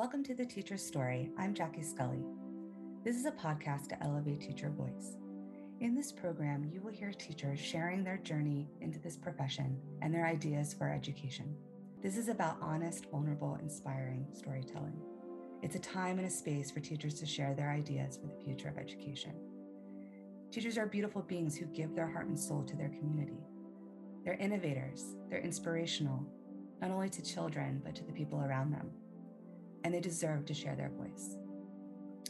Welcome to The Teacher's Story. I'm Jackie Scully. This is a podcast to elevate teacher voice. In this program, you will hear teachers sharing their journey into this profession and their ideas for education. This is about honest, vulnerable, inspiring storytelling. It's a time and a space for teachers to share their ideas for the future of education. Teachers are beautiful beings who give their heart and soul to their community. They're innovators, they're inspirational, not only to children, but to the people around them and they deserve to share their voice.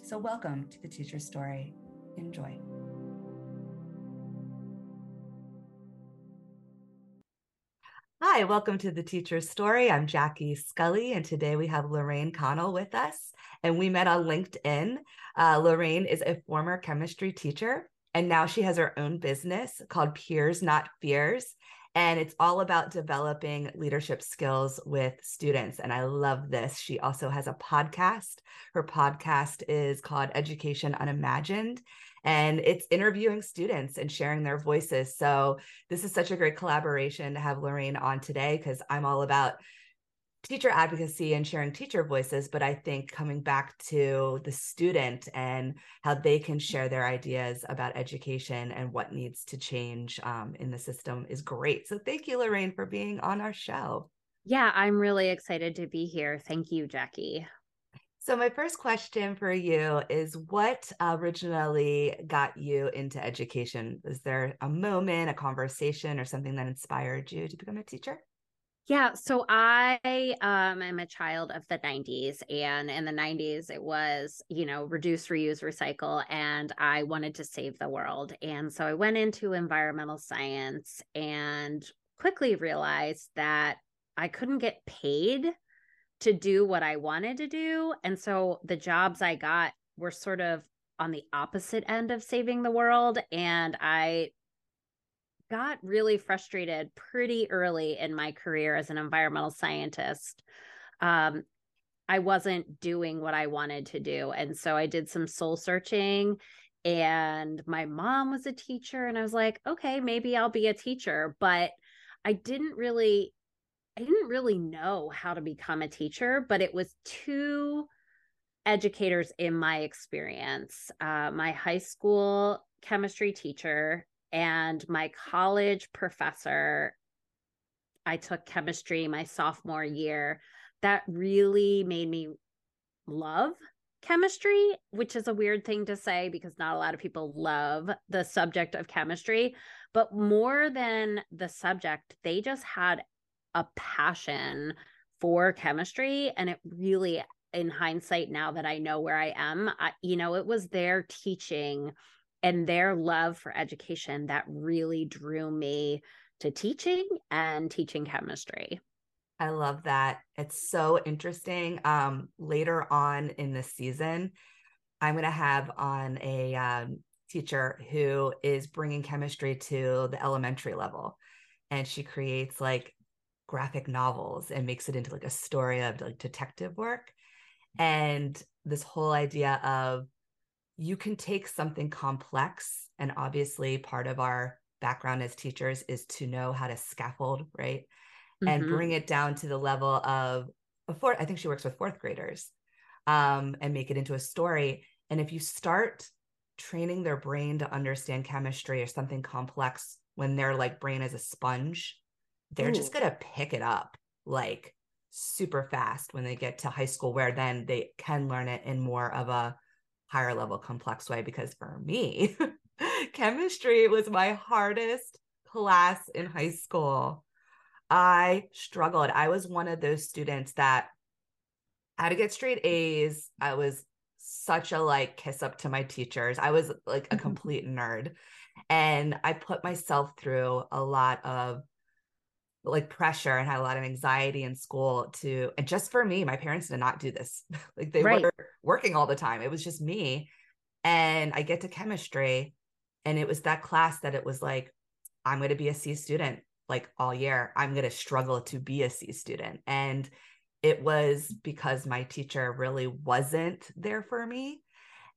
So, welcome to the Teacher's Story. Enjoy. Hi, welcome to the Teacher's Story. I'm Jackie Scully, and today we have Lorraine Connell with us. And we met on LinkedIn. Uh, Lorraine is a former chemistry teacher, and now she has her own business called Peers Not Fears and it's all about developing leadership skills with students. And I love this. She also has a podcast. Her podcast is called Education Unimagined, and it's interviewing students and sharing their voices. So, this is such a great collaboration to have Lorraine on today because I'm all about teacher advocacy and sharing teacher voices, but I think coming back to the student and how they can share their ideas about education and what needs to change um, in the system is great. So thank you, Lorraine, for being on our show. Yeah, I'm really excited to be here. Thank you, Jackie. So, my first question for you is what originally got you into education? Was there a moment, a conversation, or something that inspired you to become a teacher? Yeah, so I um am a child of the 90s and in the 90s it was, you know, reduce, reuse, recycle and I wanted to save the world. And so I went into environmental science and quickly realized that I couldn't get paid to do what I wanted to do. And so the jobs I got were sort of on the opposite end of saving the world and I got really frustrated pretty early in my career as an environmental scientist. Um, I wasn't doing what I wanted to do. And so I did some soul searching. And my mom was a teacher. And I was like, okay, maybe I'll be a teacher. But I didn't really, I didn't really know how to become a teacher, but it was two educators in my experience. Uh, my high school chemistry teacher and my college professor i took chemistry my sophomore year. That really made me love chemistry which is a weird thing to say because not a lot of people love the subject of chemistry but more than the subject they just had a passion for chemistry and it really in hindsight now that i know where i am I, you know it was their teaching and their love for education that really drew me to teaching and teaching chemistry. I love that. It's so interesting. Um, later on in the season, I'm going to have on a um, teacher who is bringing chemistry to the elementary level, and she creates like graphic novels and makes it into like a story of like detective work. And this whole idea of you can take something complex and obviously part of our background as teachers is to know how to scaffold right mm-hmm. and bring it down to the level of a fourth i think she works with fourth graders um, and make it into a story and if you start training their brain to understand chemistry or something complex when their like brain is a sponge they're Ooh. just going to pick it up like super fast when they get to high school where then they can learn it in more of a higher level complex way because for me chemistry was my hardest class in high school. I struggled. I was one of those students that I had to get straight a's. I was such a like kiss up to my teachers. I was like a mm-hmm. complete nerd. And i put myself through a lot of like pressure and had a lot of anxiety in school to and just for me my parents did not do this. Like they right. were working all the time. It was just me and i get to chemistry and it was that class that it was like i'm going to be a c student like all year. I'm going to struggle to be a c student. And it was because my teacher really wasn't there for me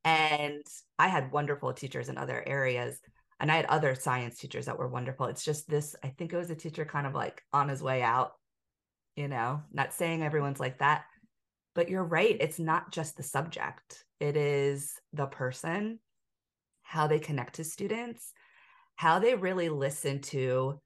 and i had wonderful teachers in other areas and I had other science teachers that were wonderful. It's just this, I think it was a teacher kind of like on his way out, you know, not saying everyone's like that, but you're right. It's not just the subject, it is the person, how they connect to students, how they really listen to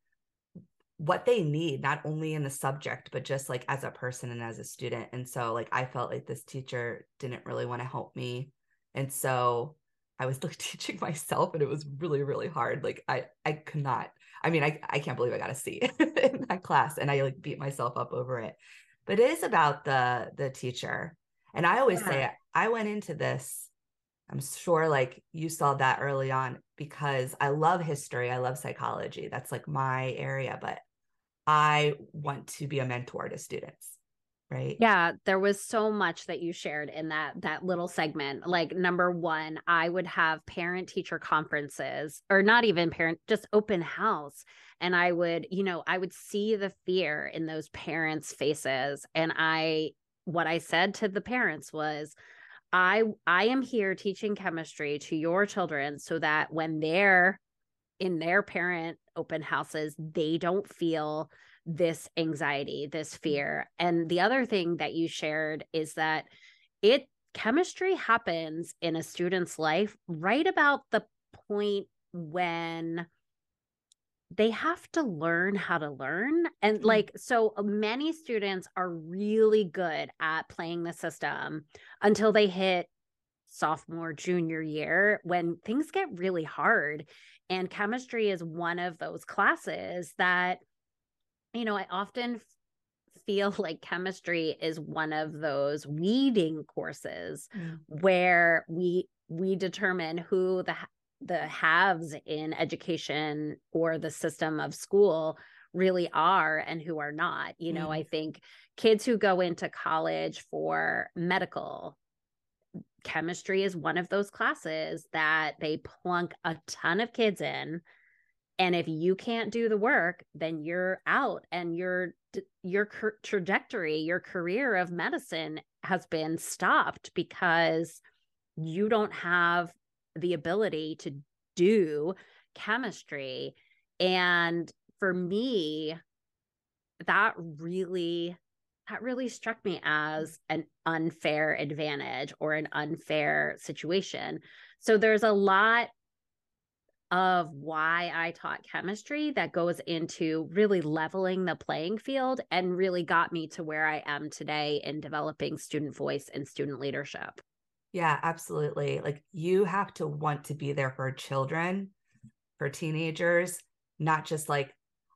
what they need, not only in the subject, but just like as a person and as a student. And so, like, I felt like this teacher didn't really want to help me. And so, I was like teaching myself and it was really, really hard. Like I I could not. I mean, I, I can't believe I got a C in that class and I like beat myself up over it. But it is about the the teacher. And I always yeah. say I went into this, I'm sure like you saw that early on because I love history. I love psychology. That's like my area, but I want to be a mentor to students right. Yeah there was so much that you shared in that that little segment. Like number one i would have parent teacher conferences or not even parent just open house. And i would you know i would see the fear in those parents faces. And i what i said to the parents was i i am here teaching chemistry to your children so that when they're in their parent open houses they don't feel this anxiety, this mm. fear. And the other thing that you shared is that it chemistry happens in a student's life right about the point when they have to learn how to learn. And mm. like, so many students are really good at playing the system until they hit sophomore, junior year when things get really hard. And chemistry is one of those classes that you know, I often feel like chemistry is one of those weeding courses mm. where we we determine who the the haves in education or the system of school really are and who are not. You know, mm. I think kids who go into college for medical chemistry is one of those classes that they plunk a ton of kids in and if you can't do the work then you're out and your your trajectory your career of medicine has been stopped because you don't have the ability to do chemistry. And for me that really that really struck me as an unfair advantage or an unfair situation. So there's a lot of why I taught chemistry that goes into really leveling the playing field and really got me to where I am today in developing student voice and student leadership. Yeah, absolutely. Like you have to want to be there for children, for teenagers, not just like,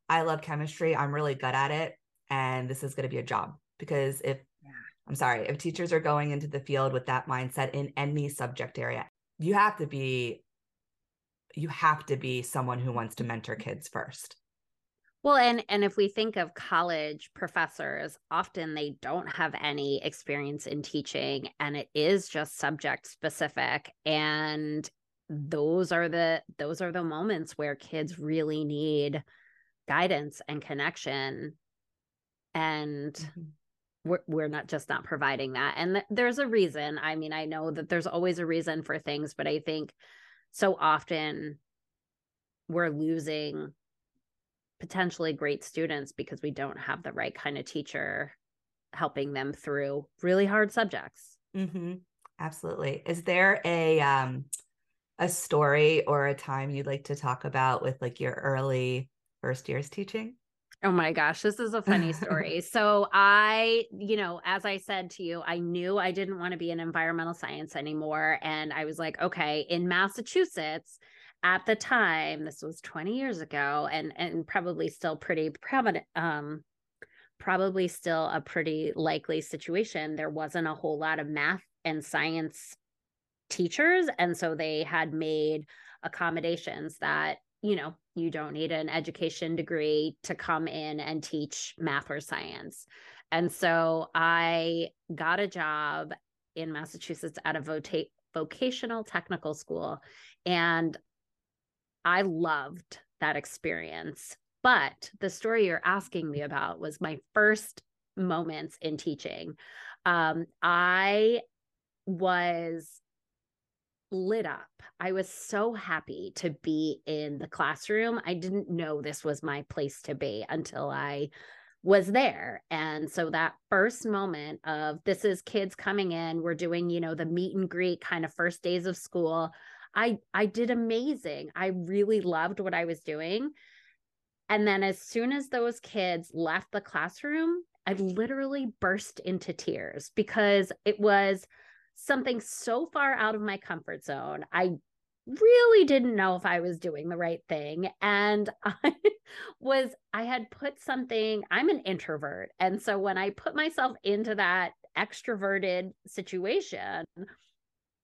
I love chemistry, I'm really good at it, and this is going to be a job. Because if, yeah. I'm sorry, if teachers are going into the field with that mindset in any subject area, you have to be you have to be someone who wants to mentor kids first. Well and and if we think of college professors often they don't have any experience in teaching and it is just subject specific and those are the those are the moments where kids really need guidance and connection. And mm-hmm. we're, we're not just not providing that. And th- there's a reason. I mean i know that there's always a reason for things but i think so often we're losing potentially great students because we don't have the right kind of teacher helping them through really hard subjects. Mm-hmm. Absolutely. Is there a um a story or a time you'd like to talk about with like your early first years teaching? Oh my gosh, this is a funny story. so, I, you know, as I said to you, I knew I didn't want to be in environmental science anymore. And I was like, okay, in Massachusetts, at the time, this was 20 years ago, and and probably still pretty prominent, um, probably still a pretty likely situation. There wasn't a whole lot of math and science teachers. And so they had made accommodations that you know, you don't need an education degree to come in and teach math or science. And so I got a job in Massachusetts at a vota- vocational technical school. And I loved that experience. But the story you're asking me about was my first moments in teaching. Um, I was lit up. I was so happy to be in the classroom. I didn't know this was my place to be until I was there. And so that first moment of this is kids coming in, we're doing, you know, the meet and greet kind of first days of school. I I did amazing. I really loved what I was doing. And then as soon as those kids left the classroom, I literally burst into tears because it was something so far out of my comfort zone. I really didn't know if I was doing the right thing. And I was, I had put something, I'm an introvert. And so when I put myself into that extroverted situation,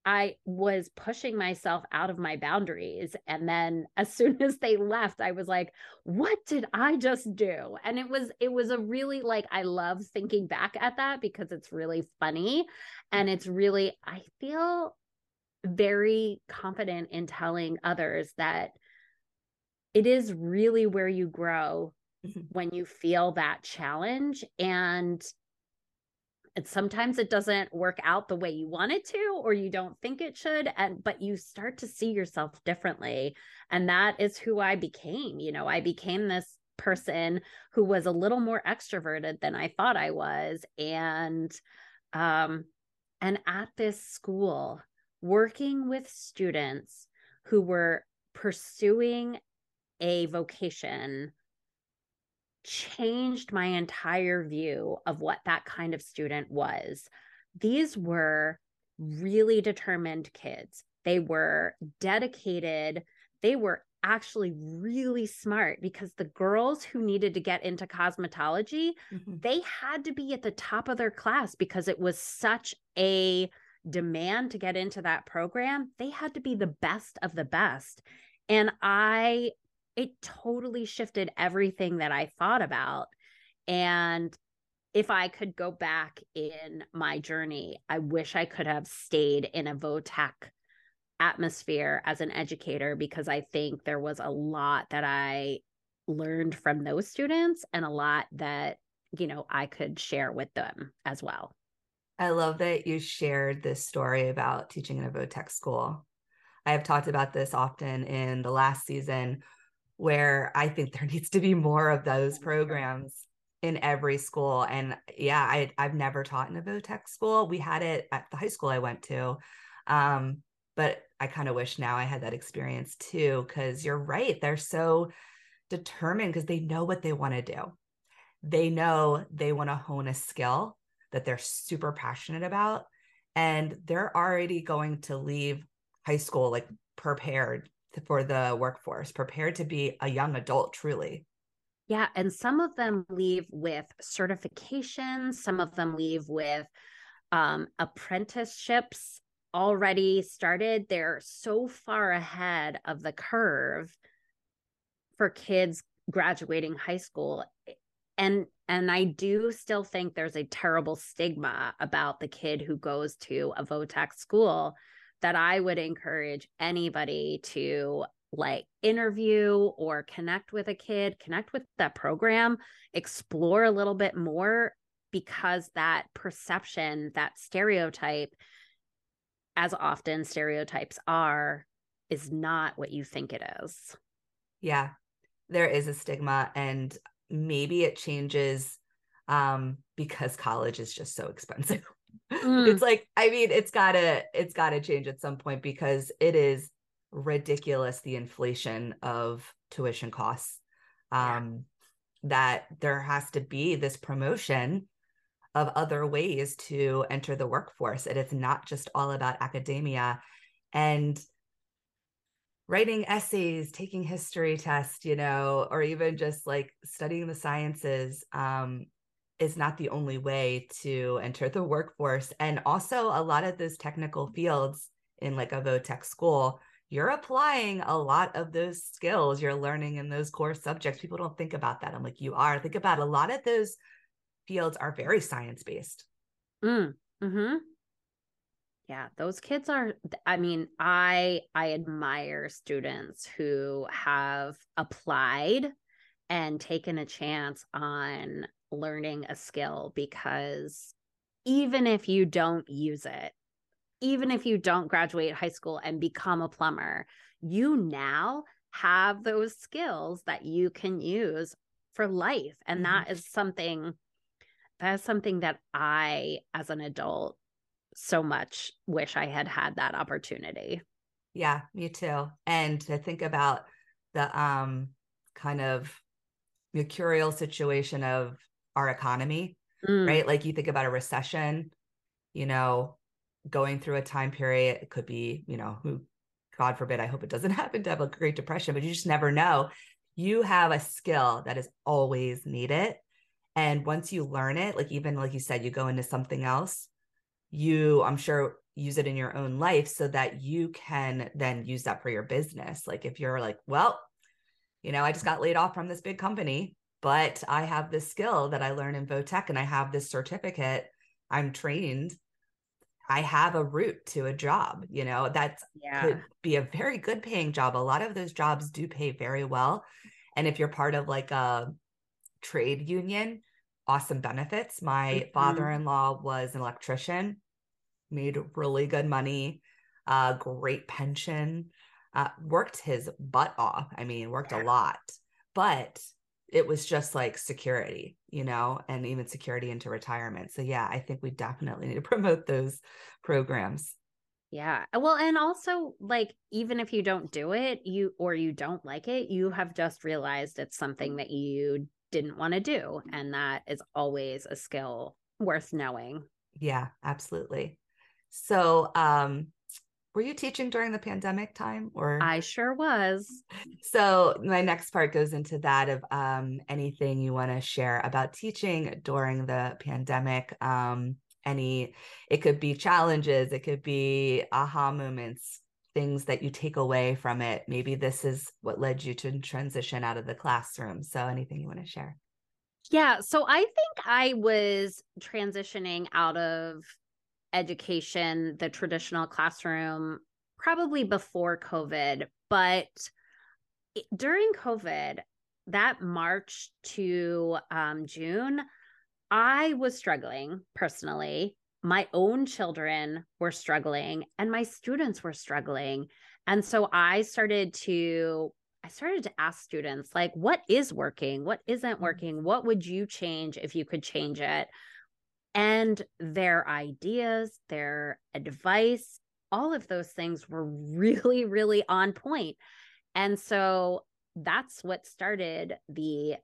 I was pushing myself out of my boundaries. And then as soon as they left, I was like, what did I just do? And it was, it was a really like, I love thinking back at that because it's really funny. And it's really, I feel very confident in telling others that it is really where you grow mm-hmm. when you feel that challenge and and sometimes it doesn't work out the way you want it to or you don't think it should and but you start to see yourself differently and that is who I became you know? I became this person who was a little more extroverted than I thought I was and um and at this school working with students who were pursuing a vocation changed my entire view of what that kind of student was. These were really determined kids. They were dedicated. They were actually really smart because the girls who needed to get into cosmetology, mm-hmm. they had to be at the top of their class because it was such a demand to get into that program, they had to be the best of the best. And I, it totally shifted everything that I thought about. And if I could go back in my journey, I wish I could have stayed in a VOTEC atmosphere as an educator because I think there was a lot that I learned from those students and a lot that, you know, I could share with them as well. I love that you shared this story about teaching in a VOTEC school. I have talked about this often in the last season where I think there needs to be more of those programs in every school. And yeah, I, I've never taught in a VOTEC school. We had it at the high school I went to. Um, but I kind of wish now I had that experience too, because you're right. They're so determined because they know what they want to do. They know they want to hone a skill that they're super passionate about and they're already going to leave high school like prepared for the workforce prepared to be a young adult truly. Yeah and some of them leave with certifications some of them leave with um, apprenticeships already started. They're so far ahead of the curve for kids graduating high school and and i do still think there's a terrible stigma about the kid who goes to a VOTEC school that i would encourage anybody to like interview or connect with a kid connect with that program explore a little bit more because that perception that stereotype as often stereotypes are is not what you think it is. Yeah. There is a stigma and maybe it changes um because college is just so expensive mm. it's like i mean it's gotta it's gotta change at some point because it is ridiculous the inflation of tuition costs um yeah. that there has to be this promotion of other ways to enter the workforce and it's not just all about academia and writing essays, taking history tests, you know, or even just like studying the sciences um, is not the only way to enter the workforce. And also, a lot of those technical fields in like a VOTEC school, you're applying a lot of those skills you're learning in those core subjects. People don't think about that. I'm like, you are. Think about a lot of those fields are very science based. Mm, hmm yeah those kids are i mean i i admire students who have applied and taken a chance on learning a skill because even if you don't use it even if you don't graduate high school and become a plumber you now have those skills that you can use for life. And mm-hmm. that is something that is something that I, as an adult, so much wish I had had that opportunity. Yeah, me too. And to think about the um kind of mercurial situation of our economy, mm. right? Like you think about a recession, you know, going through a time period, it could be, you know, who God forbid, I hope it doesn't happen to have a Great Depression, but you just never know. You have a skill that is always needed. And once you learn it, like even like you said, you go into something else, you, I'm sure, use it in your own life so that you can then use that for your business. Like if you're like, well, you know, I just got laid off from this big company, but I have this skill that I learned in Votech and I have this certificate. I'm trained I have a route to a job, you know, that yeah. could be a very good paying job. A lot of those jobs do pay very well. And if you're part of like a trade union, awesome benefits. My mm-hmm. father in law was an electrician, made really good money, uh, great pension, uh, worked his butt off. I mean, worked yeah. a lot, but it was just like security, you know, and even security into retirement. So yeah, I think we definitely need to promote those programs. Yeah. Well, and also like even if you don't do it, you or you don't like it, you have just realized it's something that you didn't want to do and that is always a skill worth knowing. Yeah, absolutely. So, um were you teaching during the pandemic time or I sure was. So my next part goes into that of um, anything you want to share about teaching during the pandemic. Um, any it could be challenges, it could be aha moments, things that you take away from it. Maybe this is what led you to transition out of the classroom. So anything you want to share? Yeah, so I think I was transitioning out of education, the traditional classroom, probably before COVID. But during COVID, that March to um, June, I was struggling personally. My own children were struggling and my students were struggling. And so I started to I started to ask students like what is working? What isn't mm-hmm. working? What would you change if you could change it? And their ideas, their advice, all of those things were really, really on point. And so that's what started the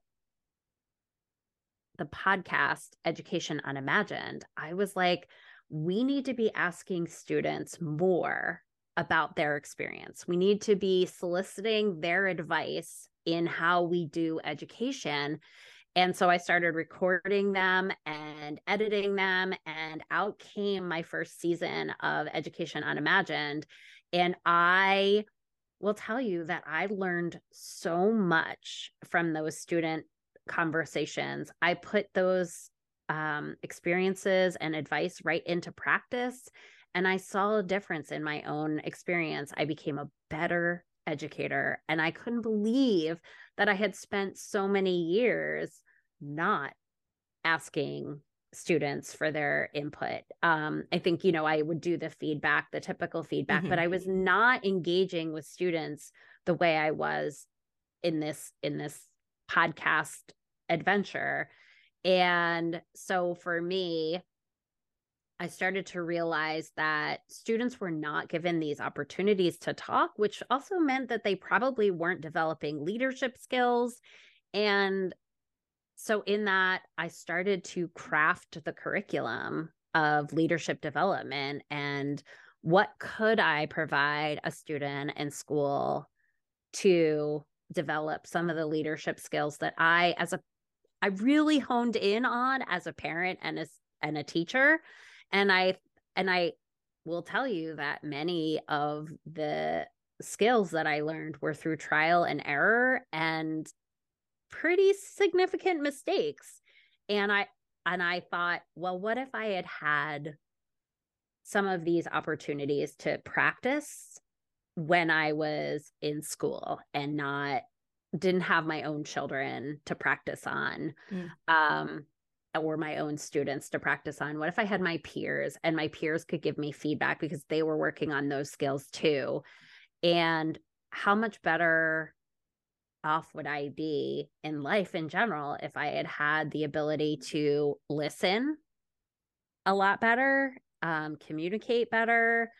the podcast education unimagined. I was like we need to be asking students more about their experience. We need to be soliciting their advice in how we do education and so I started recording them and editing them, and out came my first season of Education Unimagined. And I will tell you that I learned so much from those student conversations. I put those um, experiences and advice right into practice, and I saw a difference in my own experience. I became a better educator, and I couldn't believe that I had spent so many years not asking students for their input. Um, I think, you know, I would do the feedback, the typical feedback, mm-hmm. but I was not engaging with students the way I was in this in this podcast adventure. And so for me, I started to realize that students were not given these opportunities to talk, which also meant that they probably weren't developing leadership skills. And so in that i started to craft the curriculum of leadership development and what could i provide a student in school to develop some of the leadership skills that i as a i really honed in on as a parent and as and a teacher and i and i will tell you that many of the skills that i learned were through trial and error and pretty significant mistakes and i and i thought well what if i had had some of these opportunities to practice when i was in school and not didn't have my own children to practice on mm. um or my own students to practice on what if i had my peers and my peers could give me feedback because they were working on those skills too and how much better off would I be in life in general if I had had the ability to listen a lot better, um, communicate better,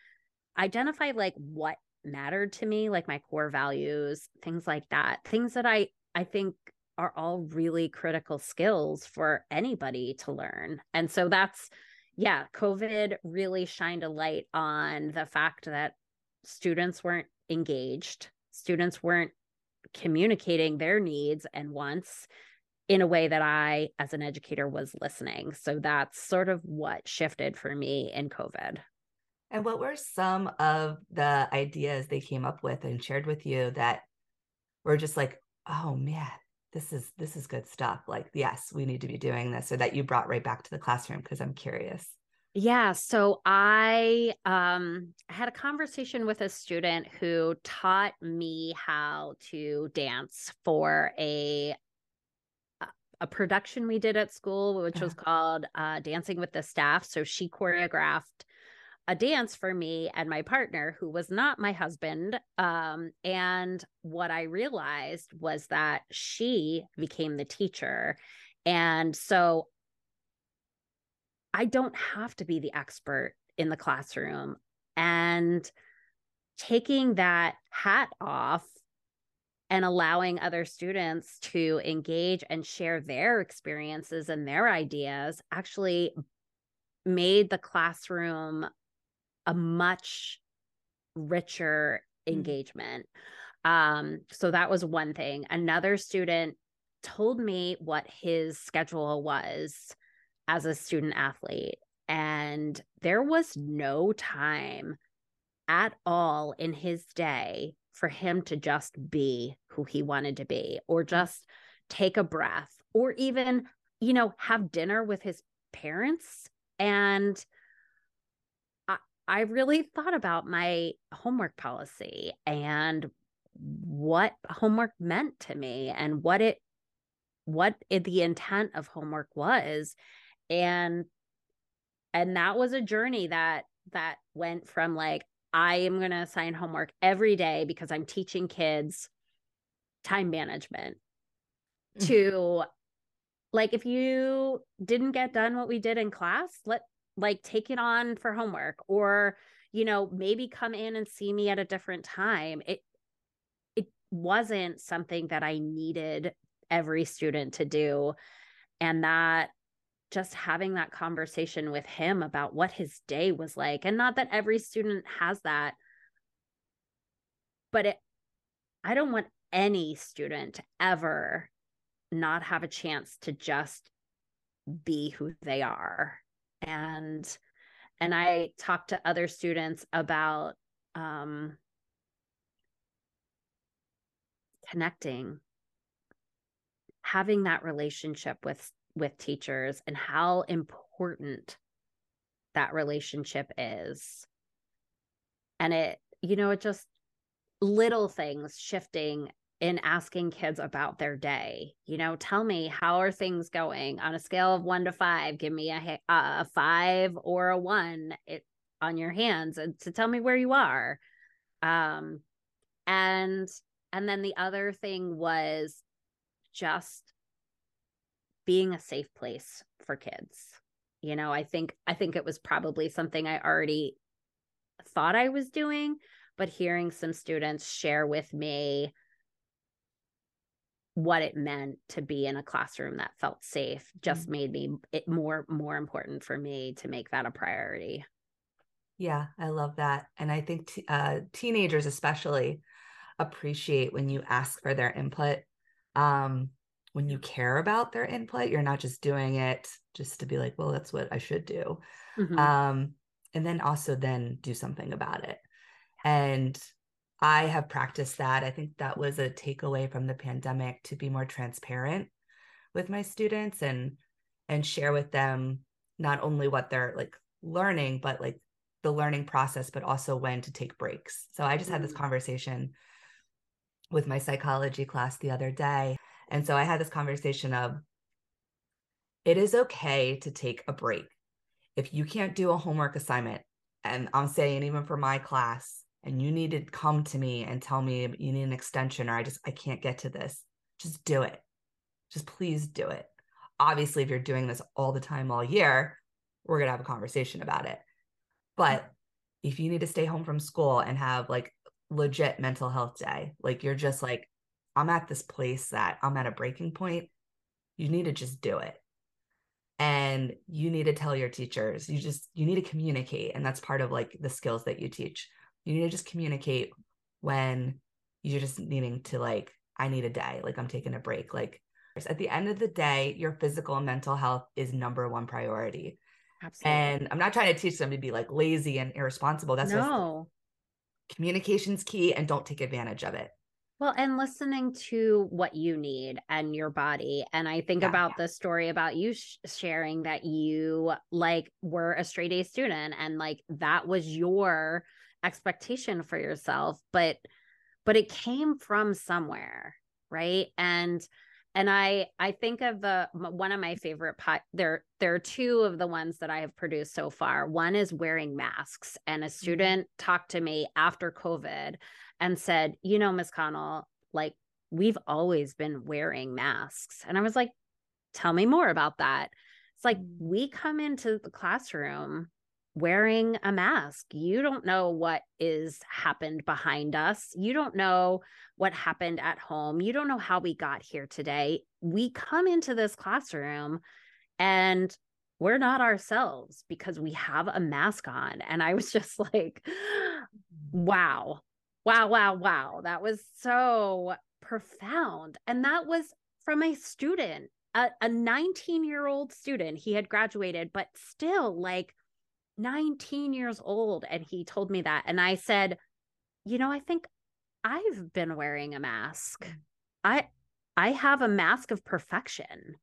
identify like what mattered to me, like my core values, things like that. Things that I I think are all really critical skills for anybody to learn. And so that's yeah, COVID really shined a light on the fact that students weren't engaged, students weren't communicating their needs and wants in a way that I, as an educator, was listening. So that's sort of what shifted for me in COVID. And what were some of the ideas they came up with and shared with you that were just like, oh man, this is this is good stuff. Like, yes, we need to be doing this, or that you brought right back to the classroom because I'm curious. Yeah, so I um had a conversation with a student who taught me how to dance for a a production we did at school which was called uh, Dancing with the Staff. So she choreographed a dance for me and my partner who was not my husband um and what I realized was that she became the teacher and so I don't have to be the expert in the classroom. And taking that hat off and allowing other students to engage and share their experiences and their ideas actually made the classroom a much richer mm-hmm. engagement. Um, so that was one thing. Another student told me what his schedule was as a student athlete. And there was no time at all in his day for him to just be who he wanted to be or mm. just take a breath or even, you know, have dinner with his parents. And I, really thought about my homework policy and what homework meant to me and what it what it, the intent of homework was and and that was a journey that that went from like i am going to assign homework every day because i'm teaching kids time management mm-hmm. to like if you didn't get done what we did in class let like take it on for homework or you know maybe come in and see me at a different time. It it wasn't something that i needed every student to do. And that just having that conversation with him about what his day was like and not that every student has that. But it i don't want any student ever not have a chance to just be who they are and and i talk to other students about um connecting having that relationship with with teachers and how important that relationship is. And it, you know, it just little things shifting in asking kids about their day. You know, tell me how are things going on a scale of one to five? Give me a, a five or a one it, on your hands and to tell me where you are. Um, and and then the other thing was just being a safe place for kids. You know, I think I think it was probably something I already thought I was doing, but hearing some students share with me what it meant to be in a classroom that felt safe just mm-hmm. made me it more more important for me to make that a priority. Yeah, I love that. And I think t- uh, teenagers especially appreciate when you ask for their input. Um, when you care about their input you're not just doing it just to be like well that's what i should do mm-hmm. um and then also then do something about it and i have practiced that i think that was a takeaway from the pandemic to be more transparent with my students and and share with them not only what they're like learning but like the learning process but also when to take breaks so i just had this mm. conversation with my psychology class the other day and so I had this conversation of it is okay to take a break. If you can't do a homework assignment, and I'm saying even for my class, and you need to come to me and tell me you need an extension or I just I can't get to this, just do it. Just please do it. Obviously, if you're doing this all the time all year, we're going to have a conversation about it. Mm. But if you need to stay home from school and have like legit mental health day, like you're just like, I'm at this place that I'm at a breaking point, you need to just do it. And you need to tell your teachers, you just, you need to communicate. And that's part of like the skills that you teach. You need to just communicate when you're just needing to like, I need a day, like I'm taking a break. Like at the end of the day, your physical and mental health is number one priority. Absolutely. And I'm not trying to teach them to be like lazy and irresponsible. That's no. communication's key and don't take advantage of it. Well, and listening to what you need and your body. And I think yeah, about yeah. the story about you sh- sharing that you like were a straight A student and like that was your expectation for yourself, but but it came from somewhere, right? And and i i think of the one of my favorite pot there there are two of the ones that i have produced so far one is wearing masks and a mm-hmm. student talked to me after covid and said you know miss connell like we've always been wearing masks and i was like tell me more about that it's like mm-hmm. we come into the classroom wearing a mask. You don't know what is happened behind us. You don't know what happened at home. You don't know how we got here today. We come into this classroom and we're not ourselves because we have a mask on. And I was just like, wow, wow, wow, wow. That was so profound. And that was from a student, a 19 year old student. He had graduated, but still, like, 19 years old and he told me that and i said you know i think i've been wearing a mask. Mm. i i have a mask of perfection.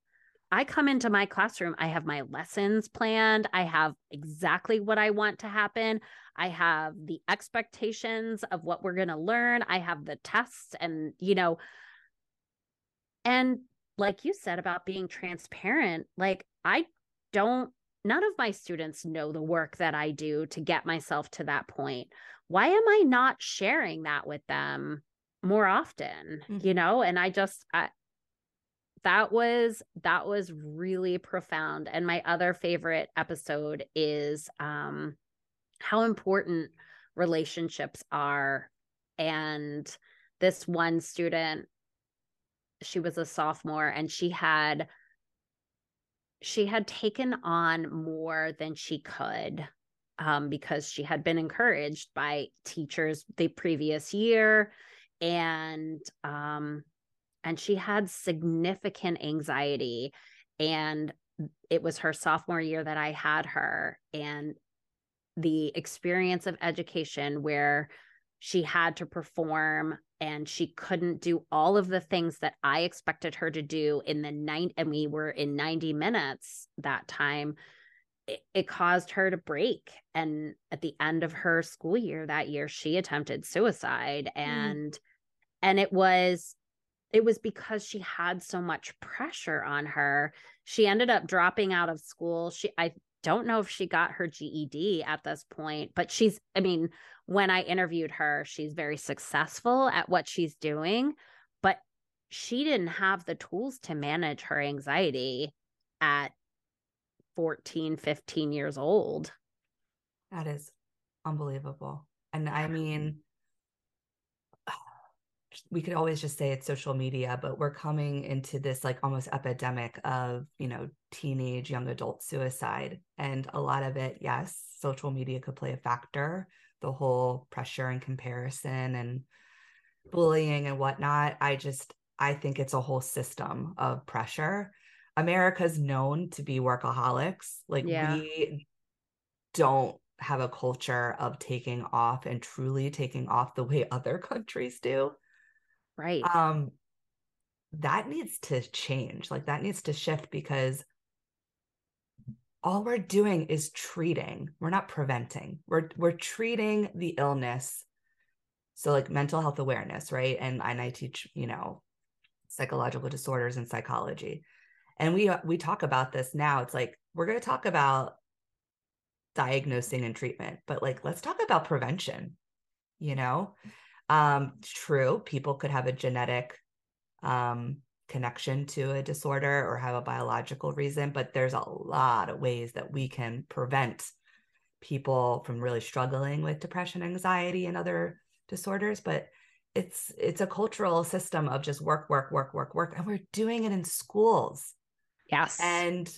I come into my classroom i have my lessons planned i have exactly what i want to happen. I have the expectations of what we're going to learn. I have the tests and you know and like you said about being transparent like i don't none of my students know the work that I do to get myself to that point. Why am I not sharing that with them more often? Mm-hmm. You know, and I just I, that was that was really profound. And my other favorite episode is um how important relationships are and this one student she was a sophomore and she had she had taken on more than she could um, because she had been encouraged by teachers the previous year and um, and she had significant anxiety and it was her sophomore year that I had her and the experience of education where she had to perform and she couldn't do all of the things that I expected her to do in the night and we were in 90 minutes that time it, it, caused her to break and at the end of her school year that year she attempted suicide mm. and mm. and it was it was because she had so much pressure on her she ended up dropping out of school she i don't know if she got her GED at this point, but she's, I mean, when I interviewed her, she's very successful at what she's doing, but she didn't have the tools to manage her anxiety at 14, 15 years old. That is unbelievable. And I mean, we could always just say it's social media, but we're coming into this like almost epidemic of, you know, teenage young adult suicide. And a lot of it, yes, social media could play a factor, the whole pressure and comparison and bullying and whatnot. I just, I think it's a whole system of pressure. America's known to be workaholics. Like yeah. we don't have a culture of taking off and truly taking off the way other countries do. Right. Um that needs to change. Like that needs to shift because all we're doing is treating. We're not preventing. We're we're treating the illness. So like mental health awareness, right? And and I teach, you know, psychological disorders and psychology. And we we talk about this now. It's like we're going to talk about diagnosing and treatment, but like let's talk about prevention you know um true people could have a genetic um connection to a disorder or have a biological reason but there's a lot of ways that we can prevent people from really struggling with depression anxiety and other disorders but it's it's a cultural system of just work work work work work and we're doing it in schools. Yes. And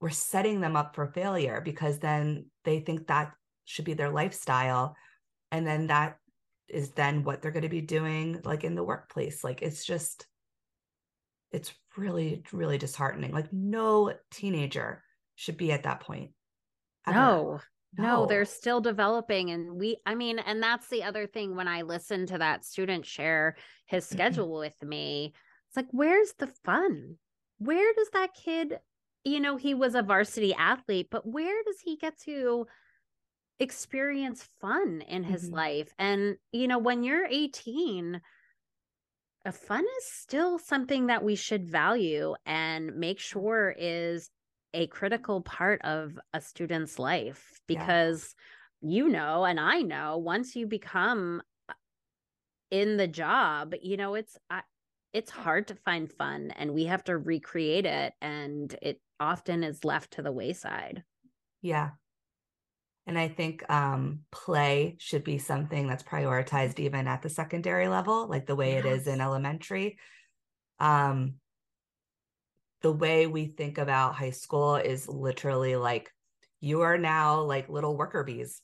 we're setting them up for failure because then they think that should be their lifestyle and then that is then what they're going to be doing like in the workplace. Like it's just it's really really disheartening like no teenager should be at that point ever. no no. they're still developing and we i mean and that's the other thing when i listen to that student share his mm-hmm. schedule with me it's like where's the fun where does that kid you know he was a varsity athlete but where does he get to experience fun in his mm-hmm. life and you know when you're 18 a fun is still something that we should value and make sure is a critical part of a student's life because yeah. you know and I know once you become uh, in the job you know it's it's hard to find fun and we have to recreate it and it often is left to the wayside. Yeah and i think um, play should be something that's prioritized even at the secondary level like the way yes. it is in elementary. Um, the way we think about high school is literally like you are now like little worker bees.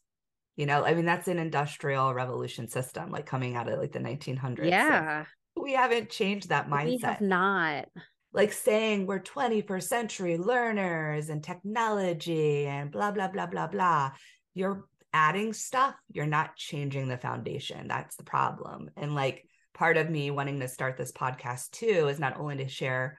You know i mean that's an industrial revolution system like coming out of like the 1900s yeah so we haven't changed that mindset we have not like saying we're 21st century learners and technology and blah blah blah blah blah you're adding stuff you're not changing the foundation that's the problem and like part of me wanting to start this podcast too is not only to share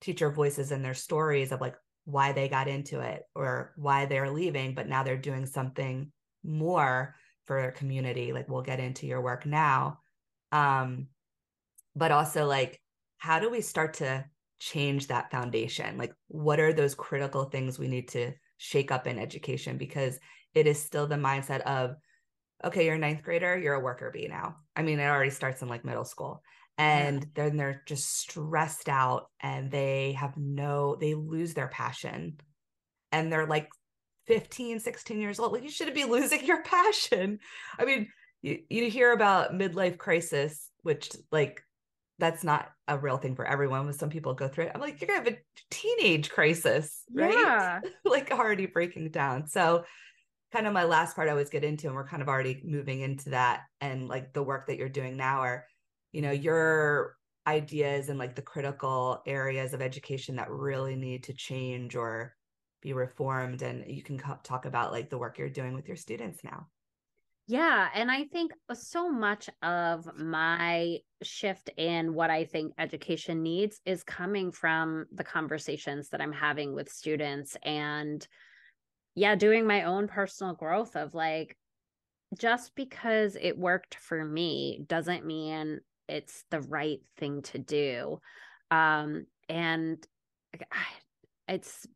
teacher voices and their stories of like why they got into it or why they're leaving, but now they're doing something more for their community. Like we'll get into your work now. Um, but also like, how do we start to change that foundation? Like, what are those critical things we need to shake up in education? Because it is still the mindset of, okay, you're a ninth grader, you're a worker bee now. I mean, it already starts in like middle school and yeah. then they're just stressed out and they have no they lose their passion and they're like 15 16 years old like you shouldn't be losing your passion i mean you, you hear about midlife crisis which like that's not a real thing for everyone when some people go through it. I'm like you're gonna have a teenage crisis right? Yeah. like already breaking down. So kind of my last part i always get into and we're kind of already moving into that and like the work that you're doing now are you know your ideas and like the critical areas of education that really need to change or be reformed and you can co- talk about like the work you're doing with your students now yeah and i think so much of my shift in what i think education needs is coming from the conversations that i'm having with students and yeah doing my own personal growth of like just because it worked for me doesn't mean it's the right thing to do. Um and it's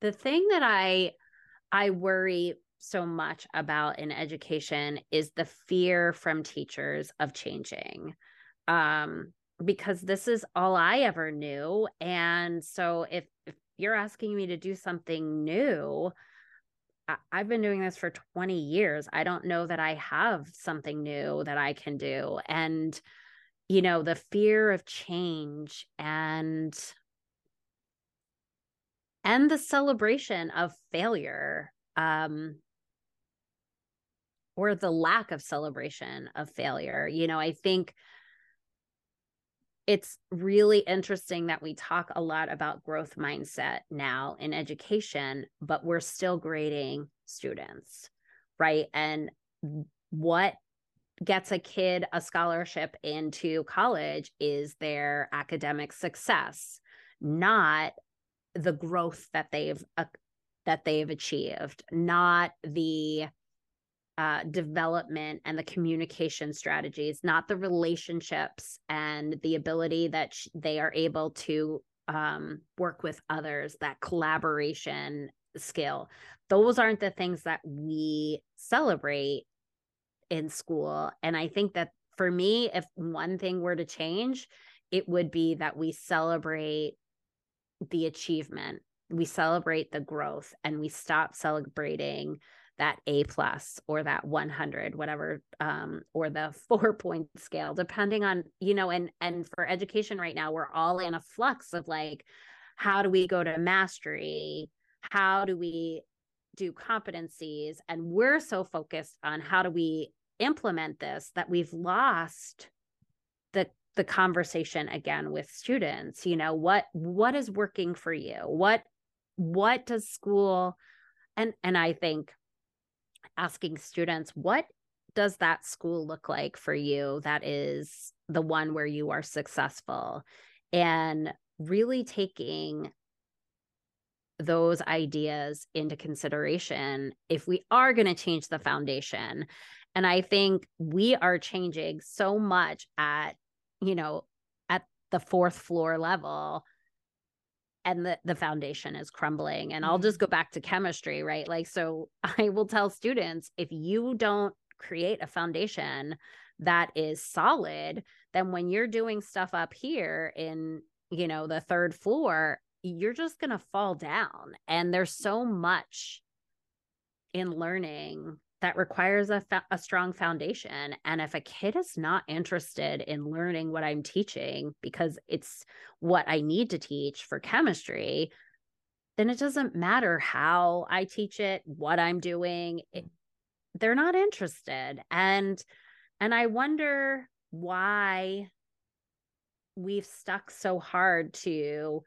the thing that i i worry so much about in education is the fear from teachers of changing um because this is all i ever knew and so if, if you're asking me to do something new I've been doing this for 20 years. I don't know that I have something new that I can do. And, you know, the fear of change and and the celebration of failure um or the lack of celebration of failure. You know, I think it's really interesting that we talk a lot about growth mindset now in education, but we're still grading students, right? And what gets a kid a scholarship into college is their academic success, not the growth that they've uh, that they've achieved, not the uh, development and the communication strategies, not the relationships and the ability that sh- they are able to um, work with others, that collaboration skill. Those aren't the things that we celebrate in school. And I think that for me, if one thing were to change, it would be that we celebrate the achievement, we celebrate the growth, and we stop celebrating that A plus or that 100, whatever, um, or the four point scale, depending on, you know, and, and for education right now, we're all in a flux of like, how do we go to mastery? How do we do competencies? And we're so focused on how do we implement this that we've lost the the conversation again with students you know what what is working for you what what does school and and i think asking students what does that school look like for you that is the one where you are successful? And really taking those ideas into consideration if we are going to change the foundation. And i think we are changing so much at you know at the fourth floor level and the, the foundation is crumbling and i'll just mm-hmm. go back to chemistry right like so i will tell students if you don't create a foundation that is solid then when you're doing stuff up here in you know the third floor you're just going to fall down and there's so much in learning that requires a, fa- a strong foundation and if a kid is not interested in learning what i'm teaching because it's what i need to teach for chemistry then it doesn't matter how i teach it what i'm doing it, they're not interested and and i wonder why we've stuck so hard to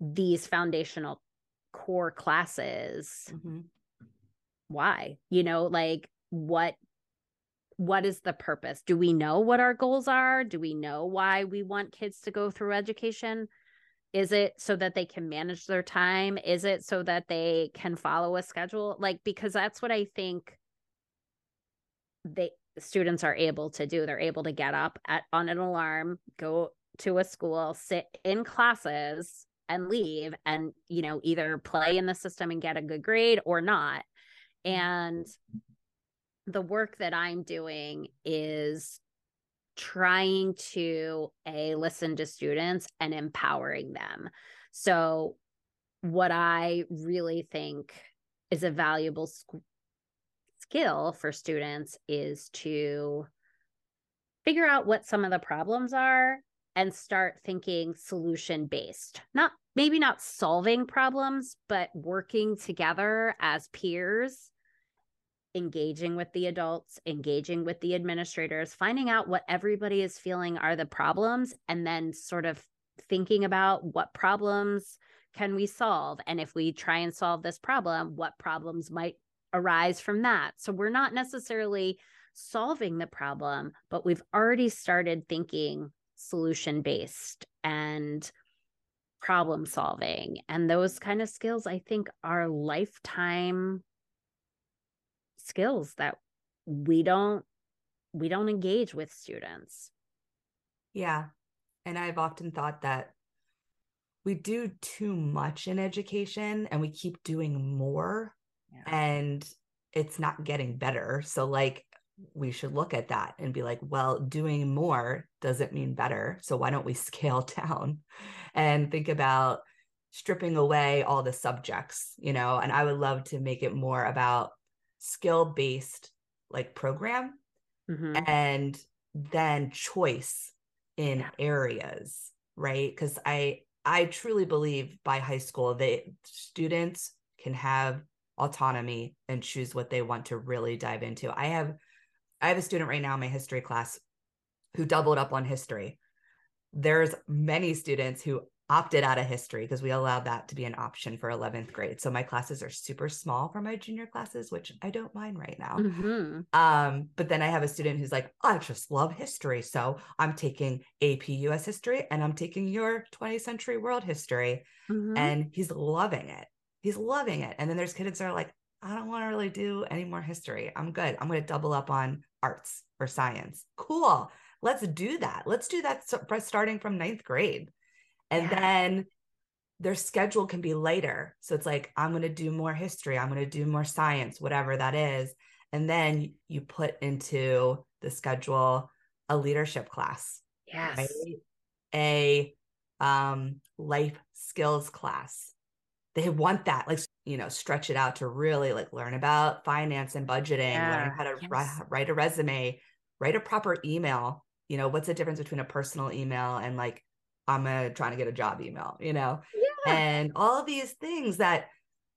these foundational core classes mm-hmm. Why you know like what what is the purpose? Do we know what our goals are? Do we know why we want kids to go through education? Is it so that they can manage their time? Is it so that they can follow a schedule? Like because that's what i think they students are able to do. They're able to get up at on an alarm go to a school sit in classes and leave and you know either play in the system and get a good grade or not and the work that i'm doing is trying to a listen to students and empowering them. So what i really think is a valuable sc- skill for students is to figure out what some of the problems are and start thinking solution based not maybe not solving problems but working together as peers engaging with the adults engaging with the administrators finding out what everybody is feeling are the problems and then sort of thinking about what problems can we solve? And if we try and solve this problem what problems might arise from that? So we're not necessarily solving the problem but we've already started thinking solution based and problem solving and those kind of skills i think are lifetime skills that we don't we don't engage with students yeah and i've often thought that we do too much in education and we keep doing more yeah. and it's not getting better so like we should look at that and be like, well, doing more doesn't mean better. So why don't we scale down and think about stripping away all the subjects, you know? And I would love to make it more about skill based like program mm-hmm. and then choice in areas, right? Because I, I truly believe by high school that students can have autonomy and choose what they want to really dive into. I have I have a student right now in my history class who doubled up on history. There's many students who opted out of history because we allowed that to be an option for 11th grade. So my classes are super small for my junior classes, which I don't mind right now. Mm-hmm. Um, but then I have a student who's like, I just love history. So I'm taking AP US history and I'm taking your 20th century world history. Mm-hmm. And he's loving it. He's loving it. And then there's kids that are like, I don't want to really do any more history. I'm good. I'm going to double up on arts or science. Cool. Let's do that. Let's do that starting from ninth grade. And yeah. then their schedule can be later. So it's like, I'm going to do more history. I'm going to do more science, whatever that is. and then you put into the schedule a leadership class yes right? a um life skills class they want that like you know stretch it out to really like learn about finance and budgeting Yeah, learn how to yes. write, write a resume write a proper email you know what's the difference between a personal email and like i'm a trying to get a job email you know? Yeah. And all of these things that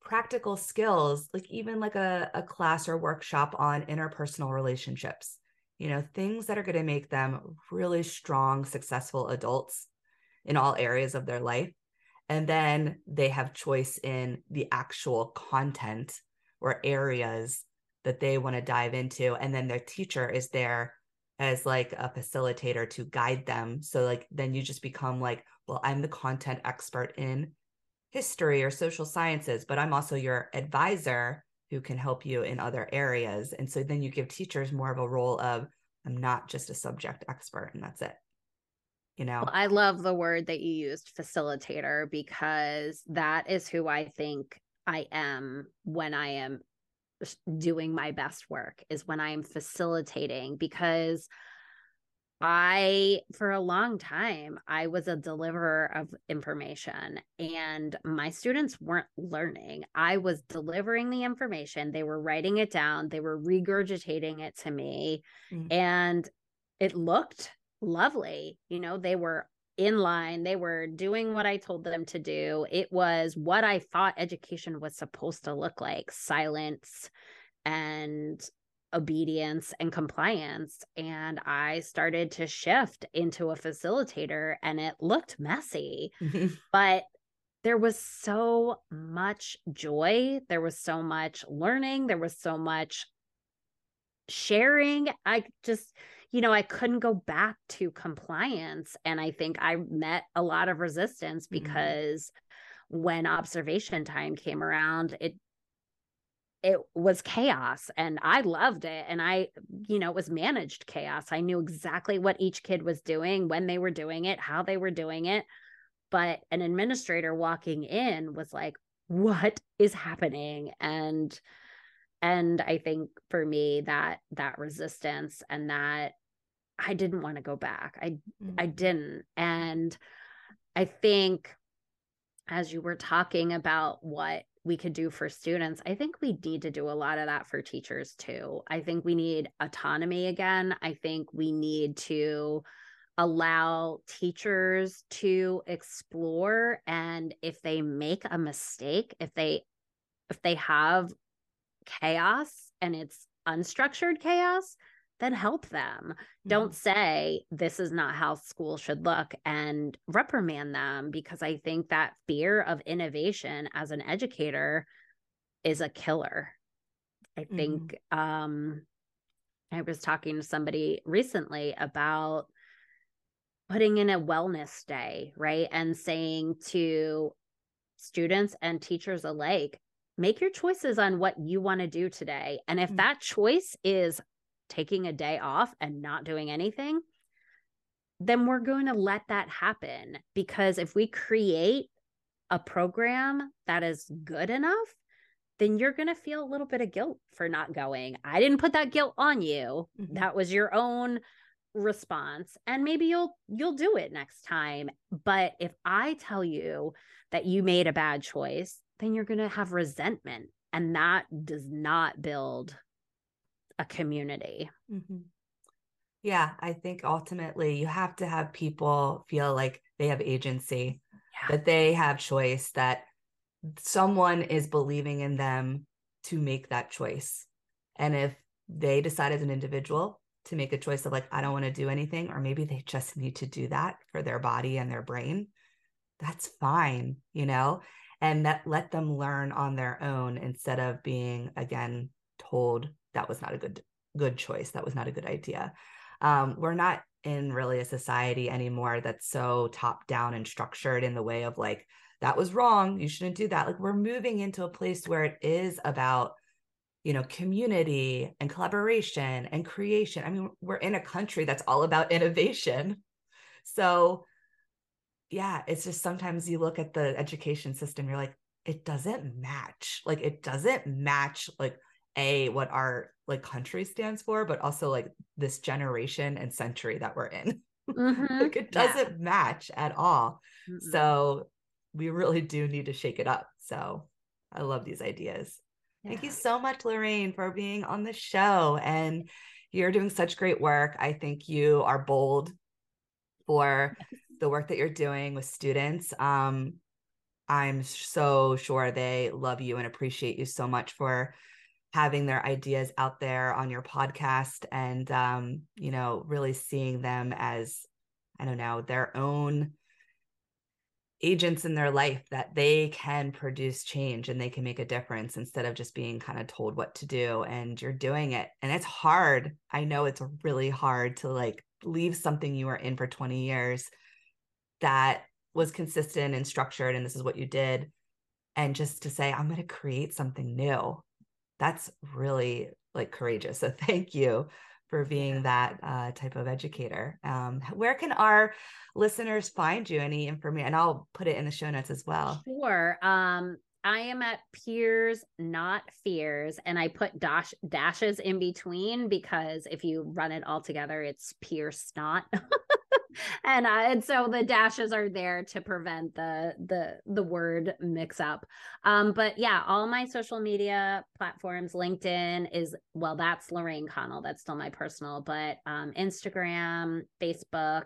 practical skills like even like a, a class or workshop on interpersonal relationships you know things that are going to make them really strong successful adults in all areas of their life. And then they have choice in the actual content or areas that they want to dive into. And then their teacher is there as like a facilitator to guide them. So like then you just become like well i'm the content expert in history or social sciences but i'm also your advisor who can help you in other areas. And so then you give teachers more of a role of i'm not just a subject expert and that's it you know? Well, I love the word that you used, facilitator, because that is who I think I am when I am doing my best work, is when I am facilitating. Because I, for a long time, I was a deliverer of information and my students weren't learning. I was delivering the information, they were writing it down, they were regurgitating it to me, Mm. and it looked lovely. You know, they were in line, they were doing what I told them to do. It was what I thought education was supposed to look like silence and obedience and compliance. And I started to shift into a facilitator, and it looked messy, mm-hmm. but there was so much joy. There was so much learning. There was so much sharing. I just, you know, I couldn't go back to compliance. And I think I met a lot of resistance Mhm. because when observation time came around, it it was chaos and I loved it. And I, you know, it was managed chaos. I knew exactly what each kid was doing, when they were doing it, how they were doing it. But an administrator walking in was like, what is happening? And and I think for me that that resistance and that I didn't want to go back. I I Mhm. didn't. And I think as you were talking about what we could do for students, I think we need to do a lot of that for teachers too. I think we need autonomy again. I think we need to allow teachers to explore and if they make a mistake, if they if they have chaos and it's unstructured chaos, then help them. Don't say this is not how school should look and reprimand them because I think that fear of innovation as an educator is a killer. I think um I was talking to somebody recently about putting in a wellness day, right? And saying to students and teachers alike, make your choices on what you want to do today. And if Mm. that choice is taking a day off and not doing anything, then we're going to let that happen. Because if we create a program that is good enough, then you're going to feel a little bit of guilt for not going. I didn't put that guilt on you. Mhm. That was your own response and maybe you'll you'll do it next time but if i tell you that you made a bad choice then you're going to have resentment and that does not build a community Mhm. Yeah, I think ultimately you have to have people feel like they have agency, yeah that they have choice, that someone is believing in them to make that choice. And if they decide as an individual to make a choice of like, I don't want to do anything, or maybe they just need to do that for their body and their brain, that's fine, you know, and that let them learn on their own instead of being again told that was not a good good choice, that was not a good idea. Um, we're not in really a society anymore that's so top down and structured in the way of like that was wrong, you shouldn't do that. Like we're moving into a place where it is about you know community and collaboration and creation. I mean, we're in a country that's all about innovation. So yeah, it's just sometimes you look at the education system, you're like, it doesn't match. Like it doesn't match like a what our like country stands for, but also like this generation and century that we're in. Mm-hmm. like it doesn't yeah. match at all. Mm-hmm. So we really do need to shake it up. So I love these ideas. Yeah. Thank you so much, Lorraine, for being on the show. And you're doing such great work. I think you are bold for the work that you're doing with students. Um, I'm so sure they love you and appreciate you so much for having their ideas out there on your podcast and um, you know really seeing them as i don't know their own agents in their life that they can produce change and they can make a difference instead of just being kind of told what to do and you're doing it and it's hard i know it's really hard to like leave something you were in for 20 years that was consistent and structured and this is what you did and just to say i'm going to create something new that's really like courageous so thank you for being that uh, type of educator. Um, where can our listeners find you? Any information? And I'll put it in the show notes as well. Sure. Um, I am at Peers Not Fears, and I put dash dashes in between because if you run it all together, it's Pierce Not. and uh, and so the dashes are there to prevent the the the word mix up. Um but yeah all my social media platforms linkedin is well that's lorraine connell that's still my personal but um instagram facebook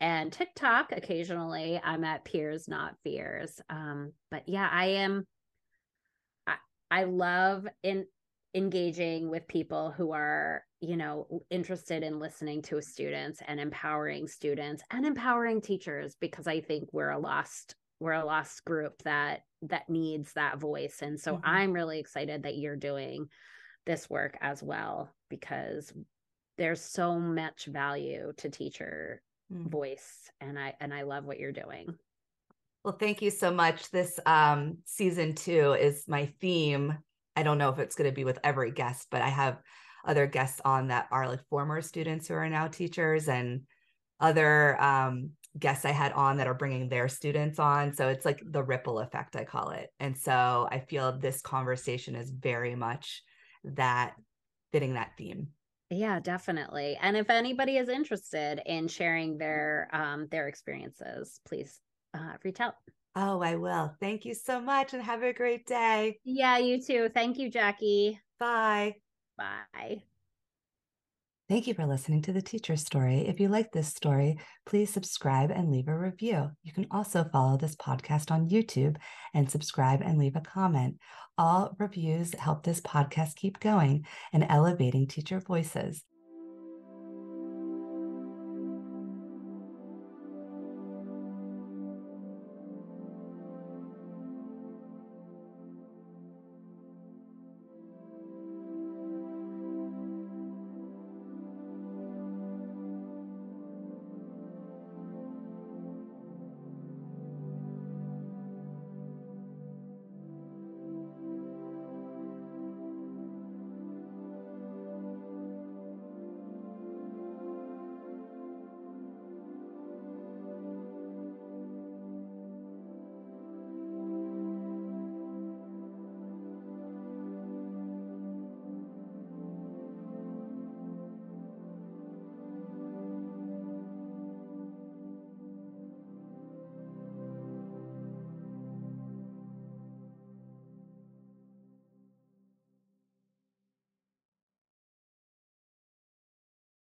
and tiktok occasionally i'm at peers not fears. Um but yeah i am i i love in engaging with people who are you know interested in listening to students and empowering students and empowering teachers because i think we're a lost we're a lost group that that needs that voice and so mm-hmm. i'm really excited that you're doing this work as well because there's so much value to teacher mm-hmm. voice and i and i love what you're doing well thank you so much this um season two is my theme I don't know if it's going to be with every guest, but I have other guests on that are like former students who are now teachers and other um, guests I had on that are bringing their students on. So it's like the ripple effect, I call it. And so I feel this conversation is very much that fitting that theme. Yeah, definitely. And if anybody is interested in sharing their um, their experiences, please uh, reach out. Oh, I will. Thank you so much and have a great day. Yeah, you too. Thank you, Jackie. Bye. Bye. Thank you for listening to the teacher story. If you like this story, please subscribe and leave a review. You can also follow this podcast on YouTube and subscribe and leave a comment. All reviews help this podcast keep going and elevating teacher voices.